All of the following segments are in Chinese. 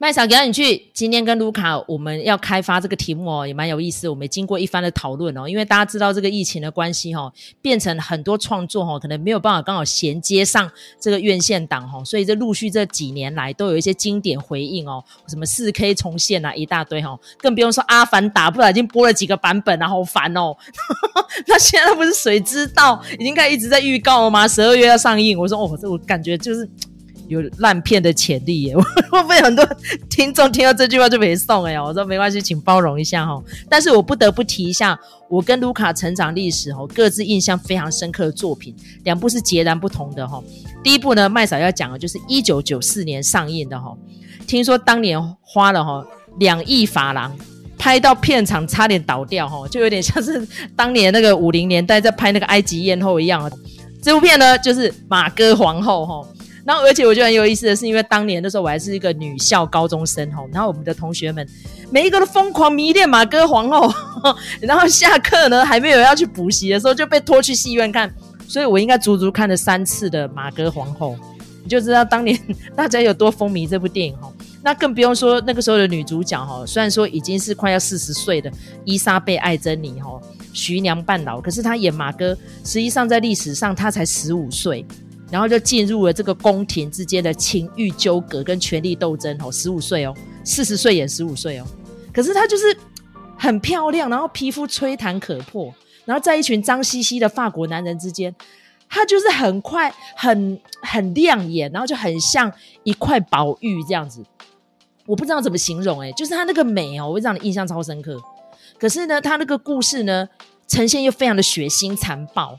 麦嫂，赶紧去！今天跟卢卡我们要开发这个题目哦，也蛮有意思。我们经过一番的讨论哦，因为大家知道这个疫情的关系哦，变成很多创作哦，可能没有办法刚好衔接上这个院线档哦，所以这陆续这几年来都有一些经典回应哦，什么四 K 重现啊，一大堆哦，更不用说《阿凡达》，不知道已经播了几个版本啊，好烦哦。那现在不是水知道已经开始一直在预告了吗？十二月要上映，我说哦，这我感觉就是。有烂片的潜力耶！会不会很多听众听到这句话就没送哎？我说没关系，请包容一下哈。但是我不得不提一下，我跟卢卡成长历史哈，各自印象非常深刻的作品，两部是截然不同的哈。第一部呢，麦嫂要讲的就是一九九四年上映的哈。听说当年花了哈两亿法郎，拍到片场差点倒掉哈，就有点像是当年那个五零年代在拍那个埃及艳后一样。这部片呢，就是《马哥皇后》哈。然后，而且我觉得很有意思的是，因为当年的时候我还是一个女校高中生吼，然后我们的同学们每一个都疯狂迷恋马哥皇后，然后下课呢还没有要去补习的时候就被拖去戏院看，所以我应该足足看了三次的马哥皇后，你就知道当年大家有多风靡这部电影吼。那更不用说那个时候的女主角哈，虽然说已经是快要四十岁的伊莎贝艾珍妮哈，徐娘半老，可是她演马哥，实际上在历史上她才十五岁。然后就进入了这个宫廷之间的情欲纠葛跟权力斗争哦，十五岁哦，四十岁演十五岁哦，可是她就是很漂亮，然后皮肤吹弹可破，然后在一群脏兮兮的法国男人之间，她就是很快很很亮眼，然后就很像一块宝玉这样子，我不知道怎么形容诶，就是她那个美哦，我会让你印象超深刻。可是呢，她那个故事呢，呈现又非常的血腥残暴。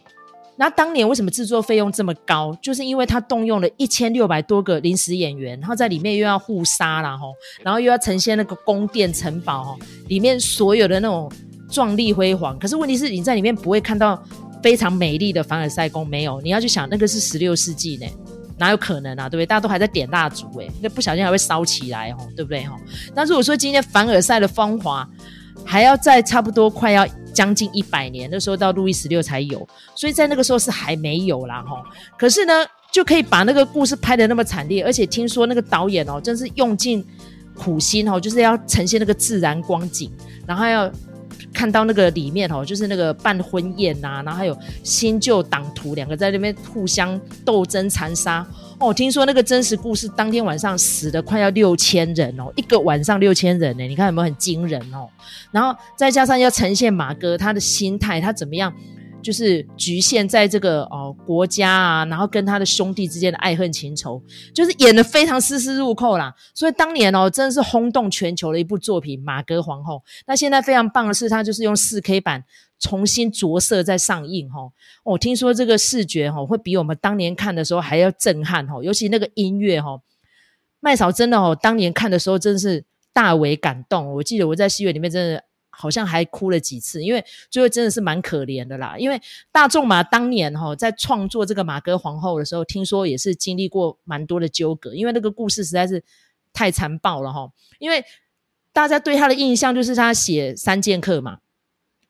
那当年为什么制作费用这么高？就是因为他动用了一千六百多个临时演员，然后在里面又要互杀啦吼，然后又要呈现那个宫殿城堡哈，里面所有的那种壮丽辉煌。可是问题是，你在里面不会看到非常美丽的凡尔赛宫，没有。你要去想，那个是十六世纪呢，哪有可能啊？对不对？大家都还在点蜡烛诶，那不小心还会烧起来哦，对不对吼？那如果说今天凡尔赛的芳华还要在差不多快要。将近一百年，那时候到路易十六才有，所以在那个时候是还没有啦齁。可是呢，就可以把那个故事拍得那么惨烈，而且听说那个导演哦，真是用尽苦心哦，就是要呈现那个自然光景，然后要看到那个里面哦，就是那个办婚宴呐、然后还有新旧党徒两个在那边互相斗争残杀。哦，听说那个真实故事，当天晚上死的快要六千人哦，一个晚上六千人呢，你看有没有很惊人哦？然后再加上要呈现马哥他的心态，他怎么样，就是局限在这个哦国家啊，然后跟他的兄弟之间的爱恨情仇，就是演得非常丝丝入扣啦。所以当年哦，真的是轰动全球的一部作品《马格皇后》。那现在非常棒的是，它就是用四 K 版。重新着色再上映哈，我、听说这个视觉哈会比我们当年看的时候还要震撼哈，尤其那个音乐哈，麦嫂真的哦，当年看的时候真的是大为感动。我记得我在戏院里面真的好像还哭了几次，因为最后真的是蛮可怜的啦。因为大仲马当年哈在创作这个马哥皇后的时候，听说也是经历过蛮多的纠葛，因为那个故事实在是太残暴了哈。因为大家对他的印象就是他写三剑客嘛。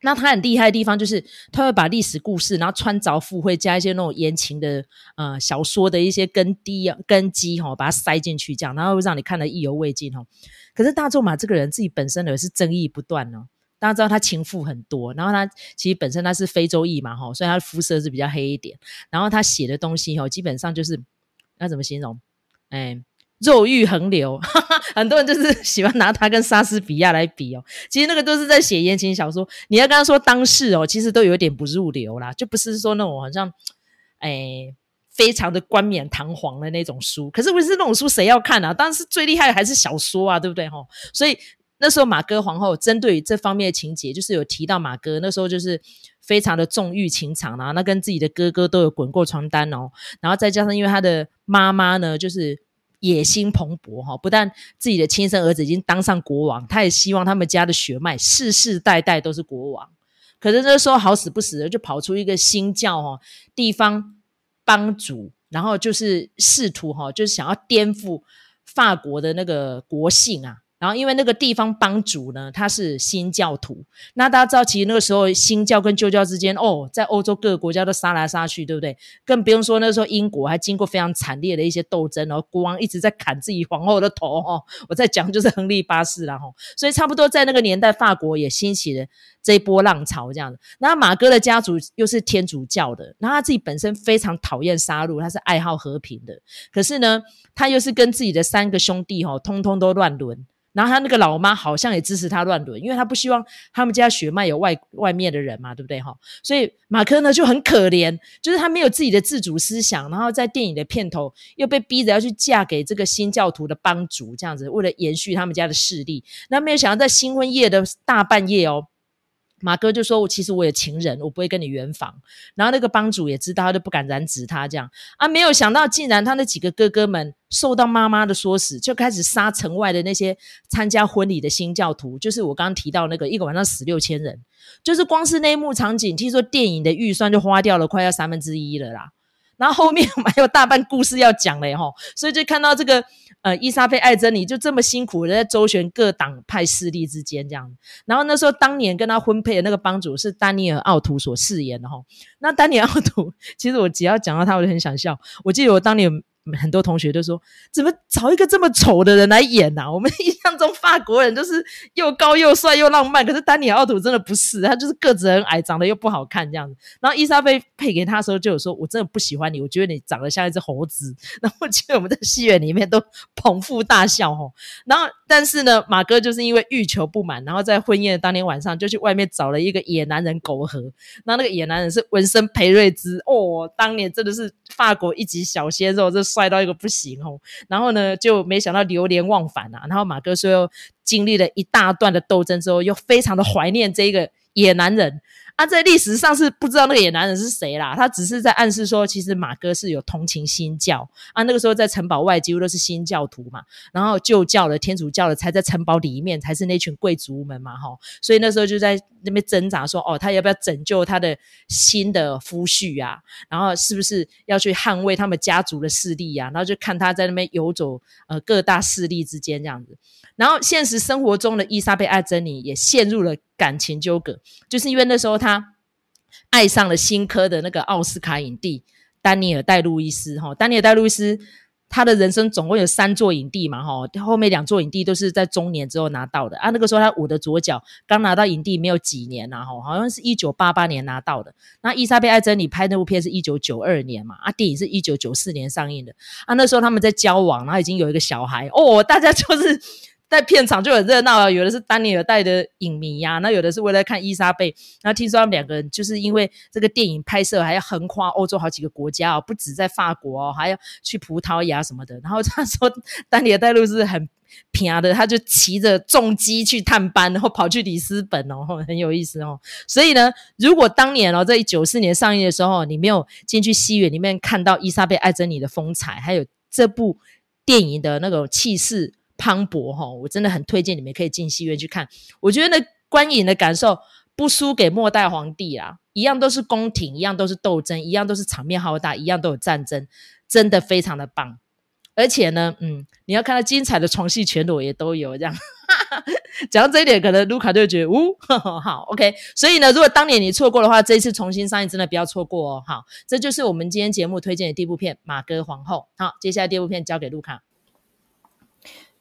那他很厉害的地方就是，他会把历史故事，然后穿凿附会，加一些那种言情的呃小说的一些根基啊根基哈，把它塞进去，这样，然后会让你看得意犹未尽哈。可是大仲马这个人自己本身呢是争议不断哦，大家知道他情妇很多，然后他其实本身他是非洲裔嘛哈，所以他的肤色是比较黑一点，然后他写的东西哈，基本上就是那怎么形容？哎。肉欲横流，很多人就是喜欢拿他跟莎士比亚来比哦。其实那个都是在写言情小说。你要跟他说当事哦，其实都有点不入流啦，就不是说那种好像，哎，非常的冠冕堂皇的那种书。可是不是那种书谁要看啊？当然是最厉害的还是小说啊，对不对哈？所以那时候马哥皇后针对于这方面的情节，就是有提到马哥那时候就是非常的重欲情场啊，那跟自己的哥哥都有滚过床单哦，然后再加上因为他的妈妈呢，就是。野心蓬勃哈，不但自己的亲生儿子已经当上国王，他也希望他们家的血脉世世代代都是国王。可是那时候好死不死的，就跑出一个新教哈地方帮主，然后就是试图哈，就是想要颠覆法国的那个国姓啊，然后因为那个地方帮主呢，他是新教徒，那大家知道，其实那个时候新教跟旧教之间，哦，在欧洲各个国家都杀来杀去，对不对？更不用说那时候英国还经过非常惨烈的一些斗争，然后国王一直在砍自己皇后的头，哦，我在讲就是亨利八世啦，吼，所以差不多在那个年代，法国也兴起了这一波浪潮，这样子。那马哥的家族又是天主教的，那他自己本身非常讨厌杀戮，他是爱好和平的，可是呢，他又是跟自己的三个兄弟，吼，通通都乱伦。然后他那个老妈好像也支持他乱伦，因为他不希望他们家血脉有外外面的人嘛，对不对哈？所以马科呢就很可怜，就是他没有自己的自主思想，然后在电影的片头又被逼着要去嫁给这个新教徒的帮主，这样子为了延续他们家的势力。那没有想到在新婚夜的大半夜哦。马哥就说：“我其实我有情人，我不会跟你圆房。”然后那个帮主也知道，他就不敢染指他这样啊。没有想到，竟然他那几个哥哥们受到妈妈的唆使，就开始杀城外的那些参加婚礼的新教徒。就是我刚刚提到那个一个晚上死六千人，就是光是那一幕场景，听说电影的预算就花掉了快要三分之一了啦。然后后面还有大半故事要讲嘞哈，所以就看到这个呃伊莎贝艾珍妮就这么辛苦的在周旋各党派势力之间这样。然后那时候当年跟他婚配的那个帮主是丹尼尔奥图所饰演的哈。那丹尼尔奥图其实我只要讲到他我就很想笑。我记得我当年。很多同学都说，怎么找一个这么丑的人来演呐、啊？我们印象中法国人就是又高又帅又浪漫，可是丹尼尔奥图真的不是，他就是个子很矮，长得又不好看这样子。然后伊莎贝配给他的时候就有说，我真的不喜欢你，我觉得你长得像一只猴子。然后我记得我们在戏院里面都捧腹大笑吼。然后但是呢，马哥就是因为欲求不满，然后在婚宴的当天晚上就去外面找了一个野男人苟合。然后那个野男人是文森培瑞兹哦，当年真的是法国一级小鲜肉，这。帅到一个不行哦，然后呢，就没想到流连忘返啊。然后马哥说，又经历了一大段的斗争之后，又非常的怀念这个野男人。他、在历史上是不知道那个野男人是谁啦，他只是在暗示说，其实马哥是有同情新教啊。那个时候在城堡外几乎都是新教徒嘛，然后旧教的天主教的才在城堡里面，才是那群贵族们嘛，哈。所以那时候就在那边挣扎说，哦，他要不要拯救他的新的夫婿啊？然后是不是要去捍卫他们家族的势力、啊？然后就看他在那边游走，呃，各大势力之间这样子。然后现实生活中的伊莎贝艾珍妮也陷入了感情纠葛，就是因为那时候他爱上了新科的那个奥斯卡影帝丹尼尔戴路易斯哈，丹尼尔戴路易斯他的人生总共有三座影帝嘛哈，后面两座影帝都是在中年之后拿到的啊，那个时候他我的左脚刚拿到影帝没有几年呐哈，好像是一九八八年拿到的。那伊莎贝艾珍妮拍那部片是一九九二年嘛啊，电影是一九九四年上映的啊，那时候他们在交往，然后已经有一个小孩哦，大家就是。在片场就很热闹啊，有的是丹尼尔带的影迷呀、啊，那有的是为了看伊莎贝。那听说他们两个人就是因为这个电影拍摄还要横跨欧洲好几个国家哦，不止在法国哦，还要去葡萄牙什么的。然后他说丹尼尔带路是很拼的，他就骑着重机去探班，然后跑去里斯本哦，很有意思哦。所以呢，如果当年哦，在九四年上映的时候，你没有进去戏院里面看到伊莎贝艾珍妮的风采，还有这部电影的那种气势。磅礴哈，我真的很推荐你们可以进戏院去看。我觉得那观影的感受不输给末代皇帝啊，一样都是宫廷，一样都是斗争，一样都是场面浩大，一样都有战争，真的非常的棒。而且呢，嗯，你要看到精彩的床戏全裸也都有这样。讲到这一点，可能卢卡就觉得，呜、哦，好，OK。所以呢，如果当年你错过的话，这一次重新上映真的不要错过哦。好，这就是我们今天节目推荐的第一部片《马哥皇后》。好，接下来第二部片交给卢卡。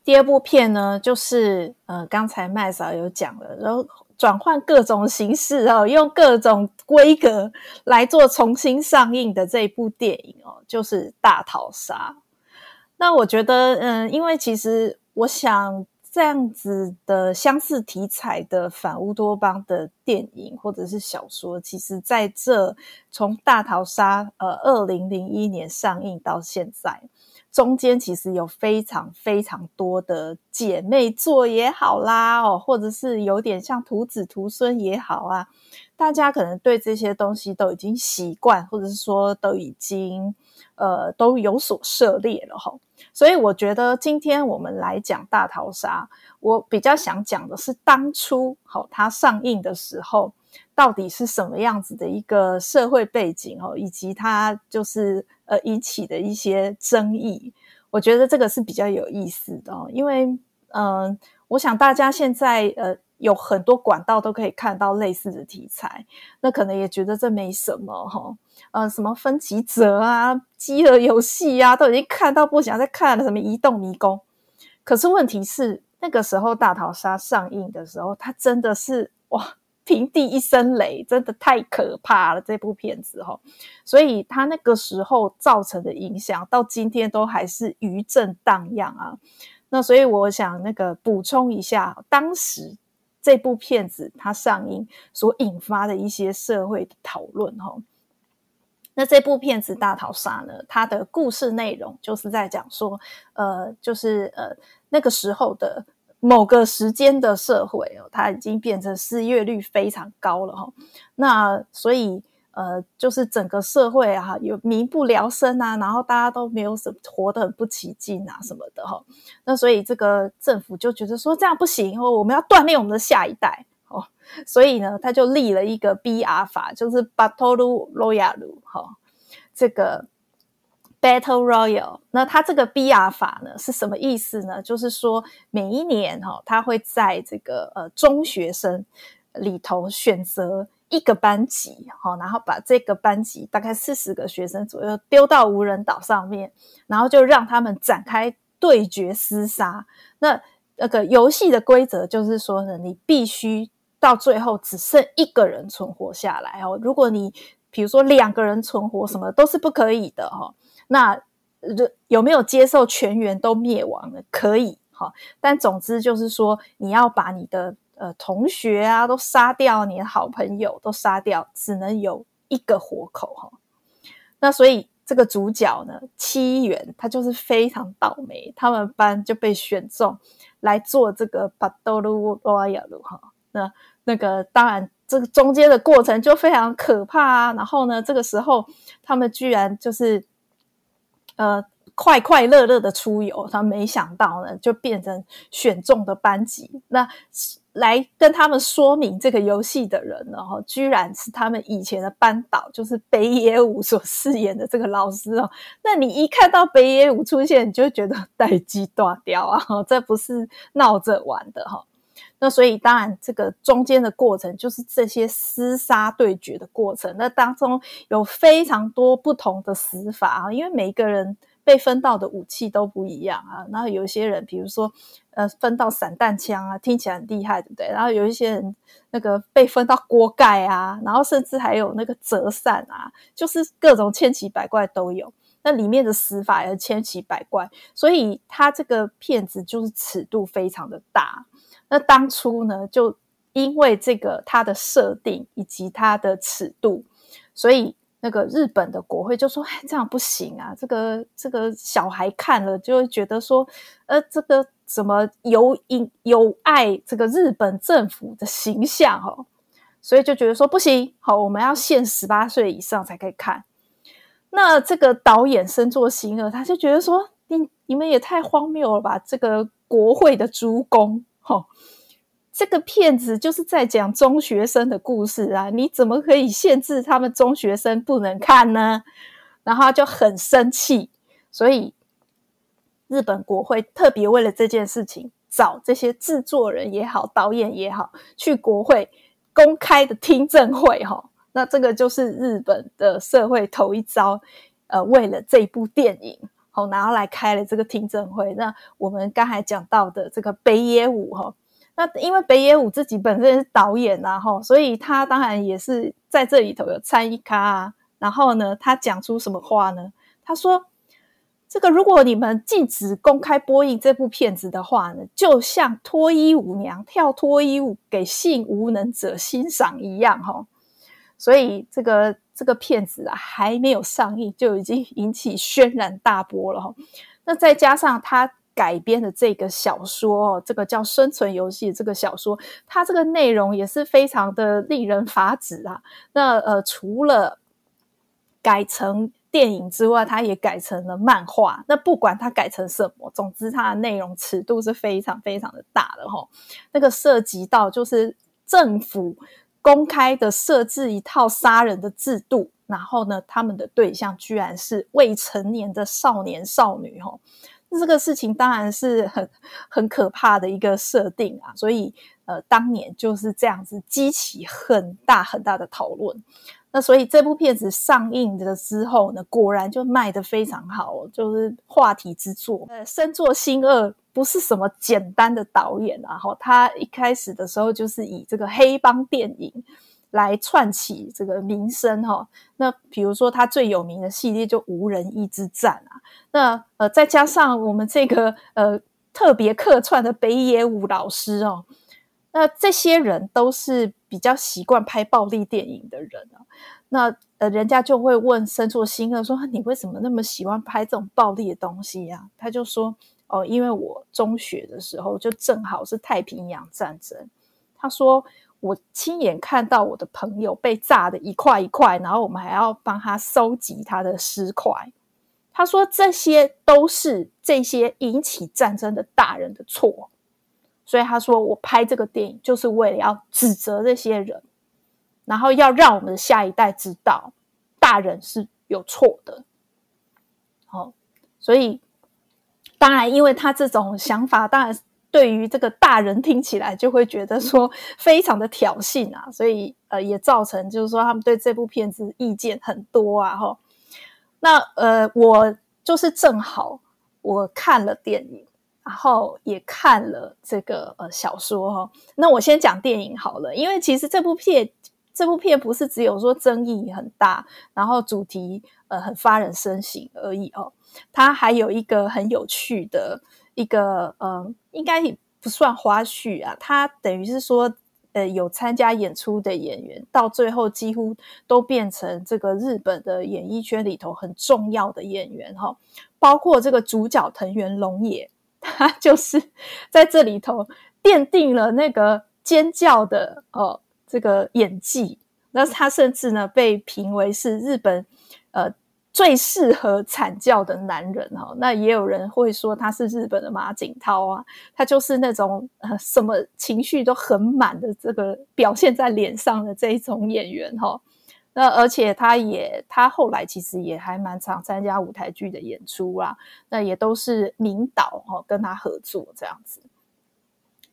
第二部片呢，就是呃，刚才麦嫂有讲了，然后转换各种形式哦，用各种规格来做重新上映的这一部电影哦，就是《大逃杀》。那我觉得，嗯、因为其实我想这样子的相似题材的反乌托邦的电影或者是小说，其实在这从《大逃杀》呃二零零一年上映到现在。中间其实有非常非常多的姐妹作也好啦，哦，或者是有点像徒子徒孙也好啊，大家可能对这些东西都已经习惯，或者是说都已经呃都有所涉猎了哈。所以我觉得今天我们来讲大逃杀，我比较想讲的是当初好它上映的时候。到底是什么样子的一个社会背景哦，以及它就是呃引起的一些争议，我觉得这个是比较有意思的哦。因为嗯、我想大家现在呃有很多管道都可以看到类似的题材，那可能也觉得这没什么哈，呃，什么分级者啊、饥饿游戏啊，都已经看到不想再看了，什么移动迷宫。可是问题是，那个时候大逃杀上映的时候，它真的是哇！平地一声雷，真的太可怕了！这部片子哈，所以他那个时候造成的影响，到今天都还是余震荡漾啊。那所以我想那个补充一下，当时这部片子它上映所引发的一些社会的讨论哈。那这部片子《大逃杀》呢，它的故事内容就是在讲说，呃，就是呃那个时候的。某个时间的社会哦，它已经变成失业率非常高了哈。那所以呃，就是整个社会啊，有民不聊生啊，然后大家都没有什么活得很不起劲啊什么的哈。那所以这个政府就觉得说这样不行哦，我们要锻炼我们的下一代哦。所以呢，他就立了一个 BR 法，就是 Battle Royale 哈，这个。Battle Royal 那它这个 BR 法呢是什么意思呢？就是说每一年哈、哦，他会在这个呃中学生里头选择一个班级，哈、然后把这个班级大概四十个学生左右丢到无人岛上面，然后就让他们展开对决厮杀。那那个游戏的规则就是说呢，你必须到最后只剩一个人存活下来哦。如果你比如说两个人存活，什么都是不可以的哈、哦。那有没有接受全员都灭亡呢？可以哈，但总之就是说，你要把你的呃同学啊都杀掉，你的好朋友都杀掉，只能有一个活口哈。那所以这个主角呢，七元他就是非常倒霉，他们班就被选中来做这个巴多鲁罗亚鲁哈。那那个当然，这个中间的过程就非常可怕啊。然后呢，这个时候他们居然就是。呃，快快乐乐的出游，他没想到呢，就变成选中的班级。那来跟他们说明这个游戏的人，然后居然是他们以前的班导，就是北野武所饰演的这个老师哦。那你一看到北野武出现，你就觉得待机断掉啊，这不是闹着玩的哈。那所以当然，这个中间的过程就是这些厮杀对决的过程。那当中有非常多不同的死法啊，因为每一个人被分到的武器都不一样啊。然后有一些人，比如说呃，分到散弹枪啊，听起来很厉害，对不对？然后有一些人那个被分到锅盖啊，然后甚至还有那个折扇啊，就是各种千奇百怪都有。那里面的死法也千奇百怪，所以他这个片子就是尺度非常的大。那当初呢，就因为这个它的设定以及它的尺度，所以那个日本的国会就说：“哎，这样不行啊！这个这个小孩看了就会觉得说，呃，这个怎么有影有碍这个日本政府的形象哦？所以就觉得说不行，好，我们要限十八岁以上才可以看。那这个导演深作欣二，他就觉得说，你你们也太荒谬了吧！这个国会的诸公。”哦，这个骗子就是在讲中学生的故事啊！你怎么可以限制他们中学生不能看呢？然后他就很生气，所以日本国会特别为了这件事情，找这些制作人也好、导演也好，去国会公开的听证会。哈，那这个就是日本的社会头一遭，呃，为了这部电影。好，然后来开了这个听证会。那我们刚才讲到的这个北野武哈，那因为北野武自己本身是导演呐，哈，所以他当然也是在这里头有参与咖啊。然后呢，他讲出什么话呢？他说：“这个如果你们禁止公开播映这部片子的话呢，就像脱衣舞娘跳脱衣舞给性无能者欣赏一样，哈。”所以这个。这个片子啊，还没有上映就已经引起轩然大波了哈。那再加上他改编的这个小说哦，这个叫《生存游戏》这个小说，它这个内容也是非常的令人发指啊。那呃，除了改成电影之外，它也改成了漫画。那不管它改成什么，总之它的内容尺度是非常非常的大的哈。那个涉及到就是政府。公开的设置一套杀人的制度，然后呢，他们的对象居然是未成年的少年少女，哦这个事情当然是很 很可怕的一个设定啊，所以呃，当年就是这样子激起很大很大的讨论。那所以这部片子上映的之后呢，果然就卖得非常好，就是话题之作。呃，深作新二不是什么简单的导演啊，哈，他一开始的时候就是以这个黑帮电影来串起这个名声哈。那比如说他最有名的系列就《无人义之战》啊，那呃再加上我们这个呃特别客串的北野武老师哦。那这些人都是比较习惯拍暴力电影的人啊，那呃，人家就会问深作欣二说：“你为什么那么喜欢拍这种暴力的东西呀？”他就说：“哦，因为我中学的时候就正好是太平洋战争。”他说：“我亲眼看到我的朋友被炸的一块一块，然后我们还要帮他收集他的尸块。”他说：“这些都是这些引起战争的大人的错。”所以他说：“我拍这个电影就是为了要指责这些人，然后要让我们的下一代知道，大人是有错的。”好，所以当然，因为他这种想法，当然对于这个大人听起来就会觉得说非常的挑衅啊，所以呃，也造成就是说他们对这部片子意见很多啊。哈，那呃，我就是正好我看了电影。然后也看了这个呃小说哈，那我先讲电影好了，因为其实这部片这部片不是只有说争议很大，然后主题呃很发人深省而已哦，它还有一个很有趣的一个呃，应该也不算花絮啊，它等于是说呃有参加演出的演员到最后几乎都变成这个日本的演艺圈里头很重要的演员哈，包括这个主角藤原龙也。他就是在这里头奠定了那个尖叫的哦，这个演技。那他甚至呢被评为是日本呃最适合惨叫的男人哈。那也有人会说他是日本的马景涛啊，他就是那种呃什么情绪都很满的这个表现在脸上的这一种演员哈。那而且他也，他后来其实也还蛮常参加舞台剧的演出啊。那也都是名导哈跟他合作这样子。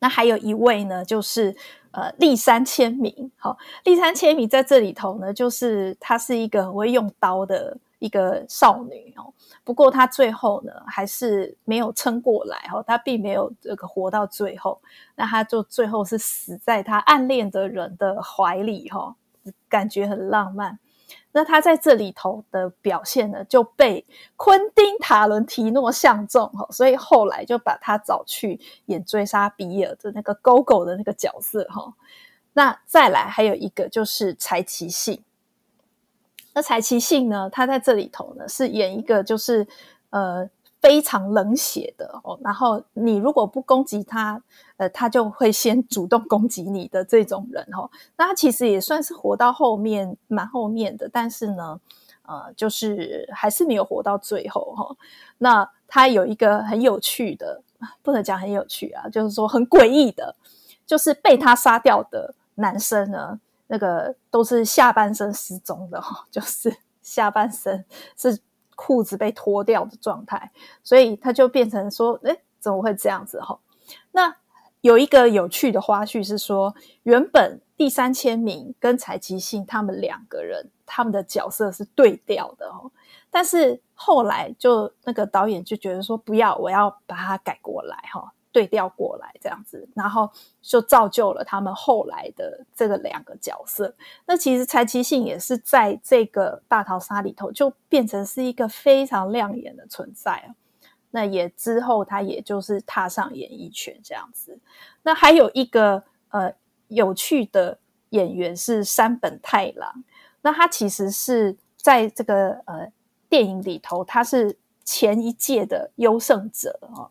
那还有一位呢，就是呃立山千明。好，立山千明在这里头呢，就是他是一个很会用刀的一个少女哦。不过她最后呢，还是没有撑过来哦，她并没有这个活到最后。那她就最后是死在她暗恋的人的怀里哈。感觉很浪漫，那他在这里头的表现呢，就被昆汀·塔伦提诺相中哈，所以后来就把他找去演追杀比尔的那个 Gogo 的那个角色哈。那再来还有一个就是柴崎幸，那柴崎幸呢，他在这里头呢是演一个就是呃。非常冷血的哦，然后你如果不攻击他，呃，他就会先主动攻击你的这种人哦。那他其实也算是活到后面蛮后面的，但是呢，呃，就是还是没有活到最后哈。那他有一个很有趣的，不能讲很有趣啊，就是说很诡异的，就是被他杀掉的男生呢，那个都是下半身失踪的哈，就是下半身是。裤子被脱掉的状态，所以他就变成说：“诶，怎么会这样子？”哈，那有一个有趣的花絮是说，原本第三千名跟柴崎幸他们两个人他们的角色是对调的哦，但是后来就那个导演就觉得说：“不要，我要把它改过来。”哈。对调过来这样子，然后就造就了他们后来的这个两个角色。那其实柴崎幸也是在这个大逃杀里头就变成是一个非常亮眼的存在。那也之后他也就是踏上演艺圈这样子。那还有一个呃有趣的演员是山本太郎。那他其实是在这个呃电影里头，他是前一届的优胜者哦。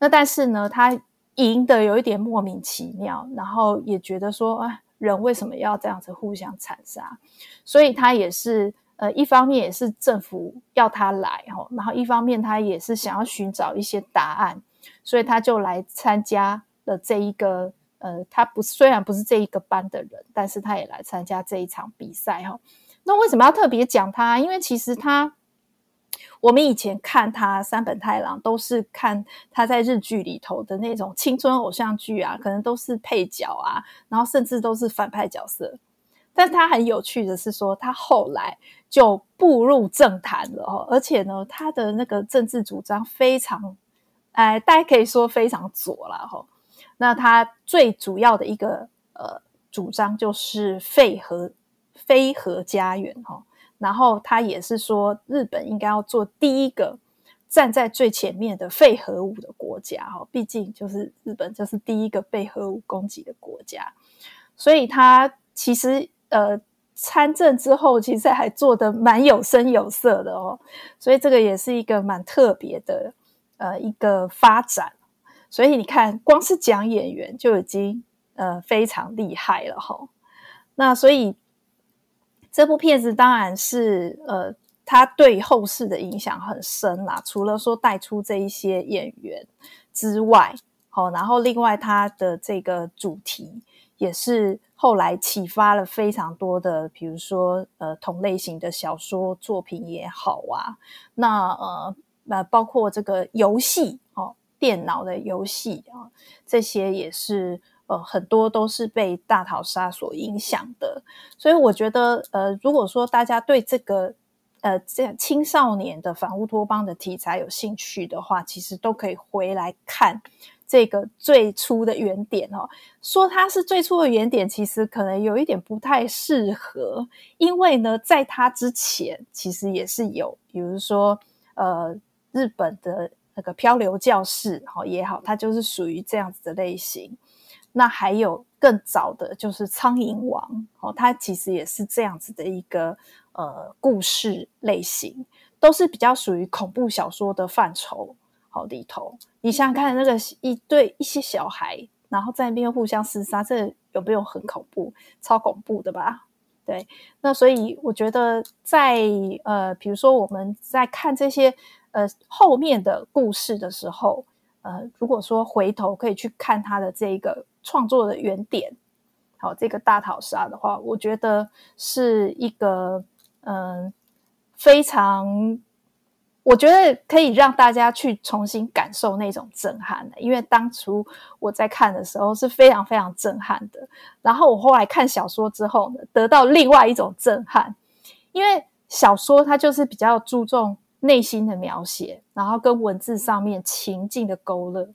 那但是呢，他赢得有一点莫名其妙，然后也觉得说，啊，人为什么要这样子互相残杀？所以他也是，呃，一方面也是政府要他来，吼，然后一方面他也是想要寻找一些答案，所以他就来参加了这一个，呃，他不虽然不是这一个班的人，但是他也来参加这一场比赛，哈。那为什么要特别讲他？因为其实他。我们以前看他三本太郎，都是看他在日剧里头的那种青春偶像剧啊，可能都是配角啊，然后甚至都是反派角色。但他很有趣的是说，他后来就步入政坛了哦，而且呢，他的那个政治主张非常，哎，大家可以说非常左了哈。那他最主要的一个呃主张就是废核、非核家园哈。然后他也是说，日本应该要做第一个站在最前面的废核武的国家哈。毕竟就是日本就是第一个被核武攻击的国家，所以他其实。呃，参政之后，其实还做得蛮有声有色的哦，所以这个也是一个蛮特别的呃一个发展。所以你看，光是讲演员就已经呃非常厉害了哈、哦。那所以这部片子当然是呃，它对后世的影响很深啦。除了说带出这一些演员之外，好、然后另外它的这个主题也是。后来启发了非常多的，比如说呃同类型的小说作品也好啊，那呃那包括这个游戏哦，电脑的游戏啊，这些也是呃很多都是被大逃杀所影响的。所以我觉得呃，如果说大家对这个呃这样青少年的反乌托邦的题材有兴趣的话，其实都可以回来看。这个最初的原点哦，说它是最初的原点，其实可能有一点不太适合，因为呢，在它之前其实也是有，比如说呃，日本的那个漂流教室哈也好，它就是属于这样子的类型。那还有更早的，就是苍蝇王哦，它其实也是这样子的一个呃故事类型，都是比较属于恐怖小说的范畴。好里头，你想想看，那个一对一些小孩，然后在那边互相厮杀，这有没有很恐怖？超恐怖的吧？对，那所以我觉得在，呃，比如说我们在看这些呃后面的故事的时候，呃，如果说回头可以去看他的这个创作的原点，好，这个大逃杀的话，我觉得是一个嗯、非常。我觉得可以让大家去重新感受那种震撼的，因为当初我在看的时候是非常非常震撼的。然后我后来看小说之后呢，得到另外一种震撼，因为小说它就是比较注重内心的描写，然后跟文字上面情境的勾勒。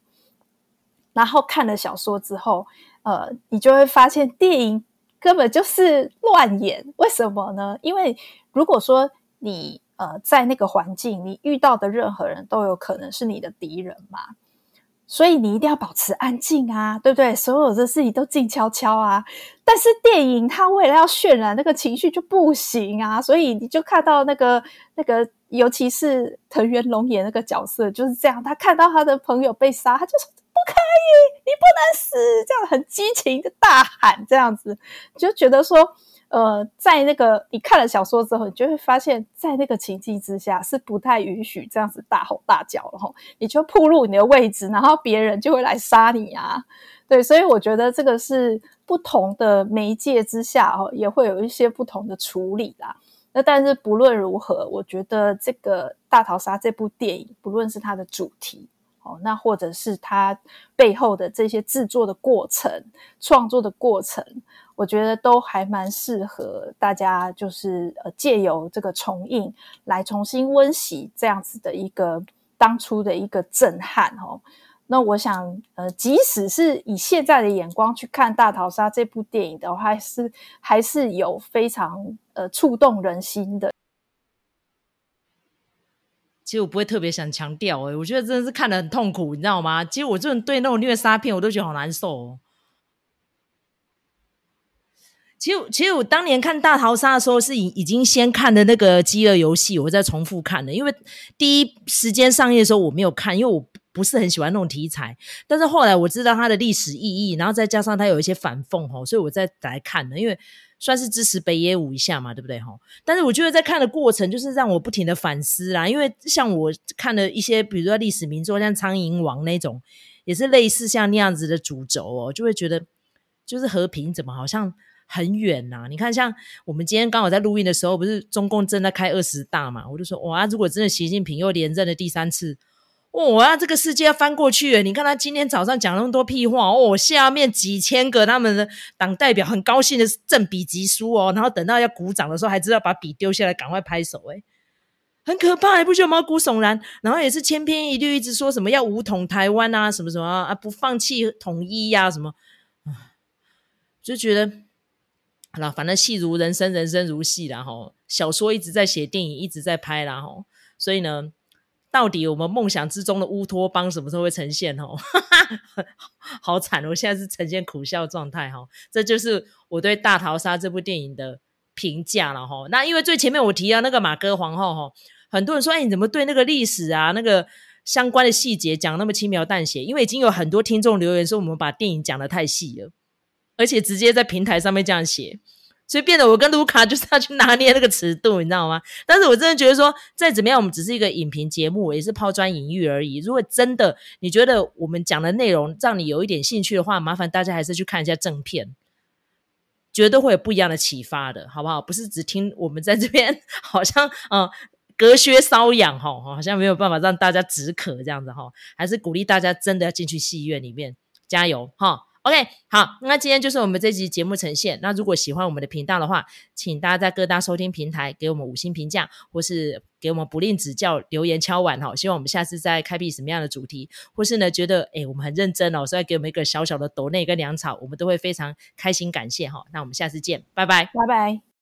然后看了小说之后，呃，你就会发现电影根本就是乱演。为什么呢？因为如果说你呃，在那个环境，你遇到的任何人都有可能是你的敌人嘛，所以你一定要保持安静啊，对不对？所有的事情都静悄悄啊。但是电影它为了要渲染那个情绪就不行啊，所以你就看到那个那个，尤其是藤原龙也那个角色就是这样，他看到他的朋友被杀，他就说可以，你不能死，这样很激情的大喊，这样子就觉得说。呃，在那个你看了小说之后，你就会发现，在那个情境之下是不太允许这样子大吼大叫的吼，你就暴露你的位置，然后别人就会来杀你啊。对，所以我觉得这个是不同的媒介之下哦，也会有一些不同的处理啦。那但是不论如何，我觉得这个大逃杀这部电影，不论是它的主题哦，那或者是它背后的这些制作的过程、创作的过程。我觉得都还蛮适合大家，就是呃借由这个重映来重新温习这样子的一个当初的一个震撼哦。那我想，呃，即使是以现在的眼光去看《大逃杀》这部电影的话，还是还是有非常呃触动人心的。其实我不会特别想强调，我觉得真的是看得很痛苦，你知道吗？其实我这种对那种虐杀片，我都觉得好难受。其实，其实我当年看《大逃杀》的时候，是已已经先看的那个《饥饿游戏》，我再重复看的。因为第一时间上映的时候我没有看，因为我不是很喜欢那种题材。但是后来我知道它的历史意义，然后再加上它有一些反讽吼，所以我再来看的。因为算是支持北野武一下嘛，对不对吼？但是我觉得在看的过程，就是让我不停的反思啦。因为像我看的一些，比如说历史名作，像《苍蝇王》那种，也是类似像那样子的主轴哦，就会觉得就是和平怎么好像。很远呐、你看，像我们今天刚好在录音的时候，不是中共正在开二十大嘛？我就说，哇，如果真的习近平又连任了第三次。我要、这个世界要翻过去了！你看他今天早上讲那么多屁话哦，下面几千个他们的党代表很高兴的赠笔疾书哦，然后等到要鼓掌的时候，还知道把笔丢下来，赶快拍手，诶很可怕，还不觉得毛骨悚然？然后也是千篇一律，一直说什么要武统台湾啊，什么什么啊，不放弃统一呀、啊，什么就觉得好了，反正戏如人生，人生如戏啦吼，小说一直在写，电影一直在拍啦吼，所以呢。到底我们梦想之中的乌托邦什么时候会呈现？哦，好惨！我现在是呈现苦笑状态哈。这就是我对《大逃杀》这部电影的评价了哈。那因为最前面我提到那个马哥皇后哈，很多人说：“哎，你怎么对那个历史啊、那个相关的细节讲那么轻描淡写？”因为已经有很多听众留言说我们把电影讲得太细了，而且直接在平台上面这样写。所以变得我跟卢卡就是要去拿捏那个尺度，你知道吗？但是我真的觉得说，再怎么样，我们只是一个影评节目，也是抛砖引玉而已。如果真的你觉得我们讲的内容让你有一点兴趣的话，麻烦大家还是去看一下正片，绝对会有不一样的启发的，好不好？不是只听我们在这边好像嗯隔靴搔痒哈，好像没有办法让大家止渴这样子哈，还是鼓励大家真的要进去戏院里面加油哈。OK，好，那今天就是我们这集节目呈现。那如果喜欢我们的频道的话，请大家在各大收听平台给我们五星评价，或是给我们不吝指教，留言敲碗哈。希望我们下次再开辟什么样的主题，或是呢觉得诶我们很认真哦，所以给我们一个小小的抖内跟粮草，我们都会非常开心感谢哈。那我们下次见，拜拜，拜拜。